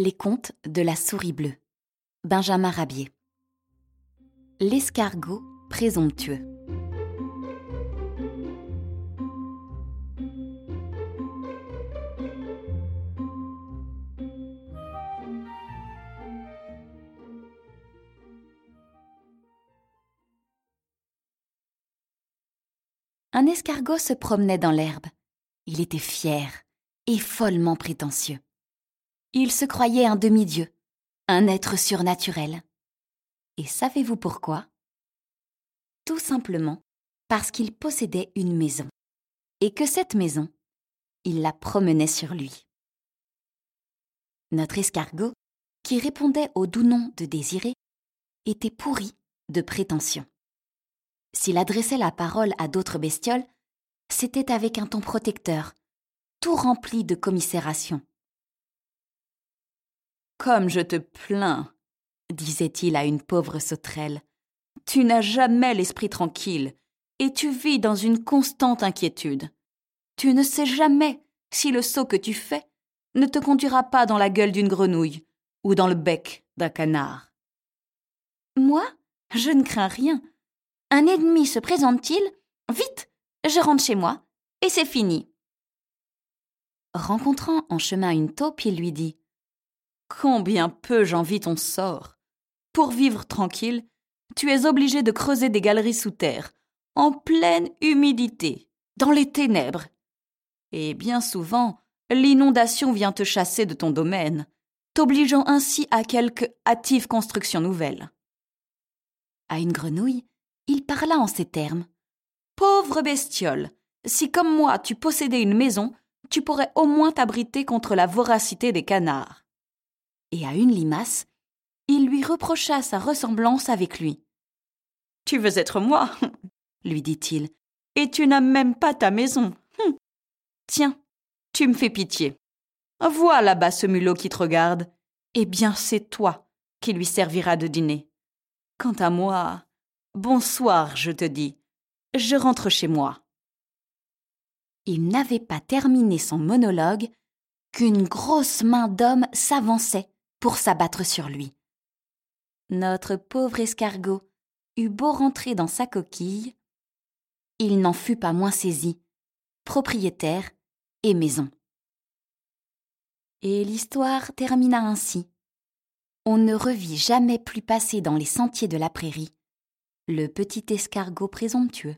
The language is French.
Les contes de la souris bleue. Benjamin Rabier. L'escargot présomptueux. Un escargot se promenait dans l'herbe. Il était fier et follement prétentieux. Il se croyait un demi-dieu, un être surnaturel. Et savez-vous pourquoi? Tout simplement parce qu'il possédait une maison, et que cette maison, il la promenait sur lui. Notre escargot, qui répondait au doux nom de Désiré, était pourri de prétention. S'il adressait la parole à d'autres bestioles, c'était avec un ton protecteur, tout rempli de commisération. Comme je te plains, disait-il à une pauvre sauterelle, tu n'as jamais l'esprit tranquille, et tu vis dans une constante inquiétude. Tu ne sais jamais si le saut que tu fais ne te conduira pas dans la gueule d'une grenouille ou dans le bec d'un canard. Moi, je ne crains rien. Un ennemi se présente-t-il Vite, je rentre chez moi, et c'est fini. Rencontrant en chemin une taupe, il lui dit Combien peu j'envie ton sort. Pour vivre tranquille, tu es obligé de creuser des galeries sous terre, en pleine humidité, dans les ténèbres. Et bien souvent, l'inondation vient te chasser de ton domaine, t'obligeant ainsi à quelque hâtive construction nouvelle. À une grenouille, il parla en ces termes. Pauvre bestiole, si comme moi tu possédais une maison, tu pourrais au moins t'abriter contre la voracité des canards et à une limace, il lui reprocha sa ressemblance avec lui. Tu veux être moi lui dit-il, et tu n'as même pas ta maison. Hum. Tiens, tu me fais pitié. Vois là-bas ce mulot qui te regarde. Eh bien, c'est toi qui lui servira de dîner. Quant à moi, bonsoir, je te dis. Je rentre chez moi. Il n'avait pas terminé son monologue qu'une grosse main d'homme s'avançait pour s'abattre sur lui. Notre pauvre escargot eut beau rentrer dans sa coquille, il n'en fut pas moins saisi, propriétaire et maison. Et l'histoire termina ainsi. On ne revit jamais plus passer dans les sentiers de la prairie le petit escargot présomptueux.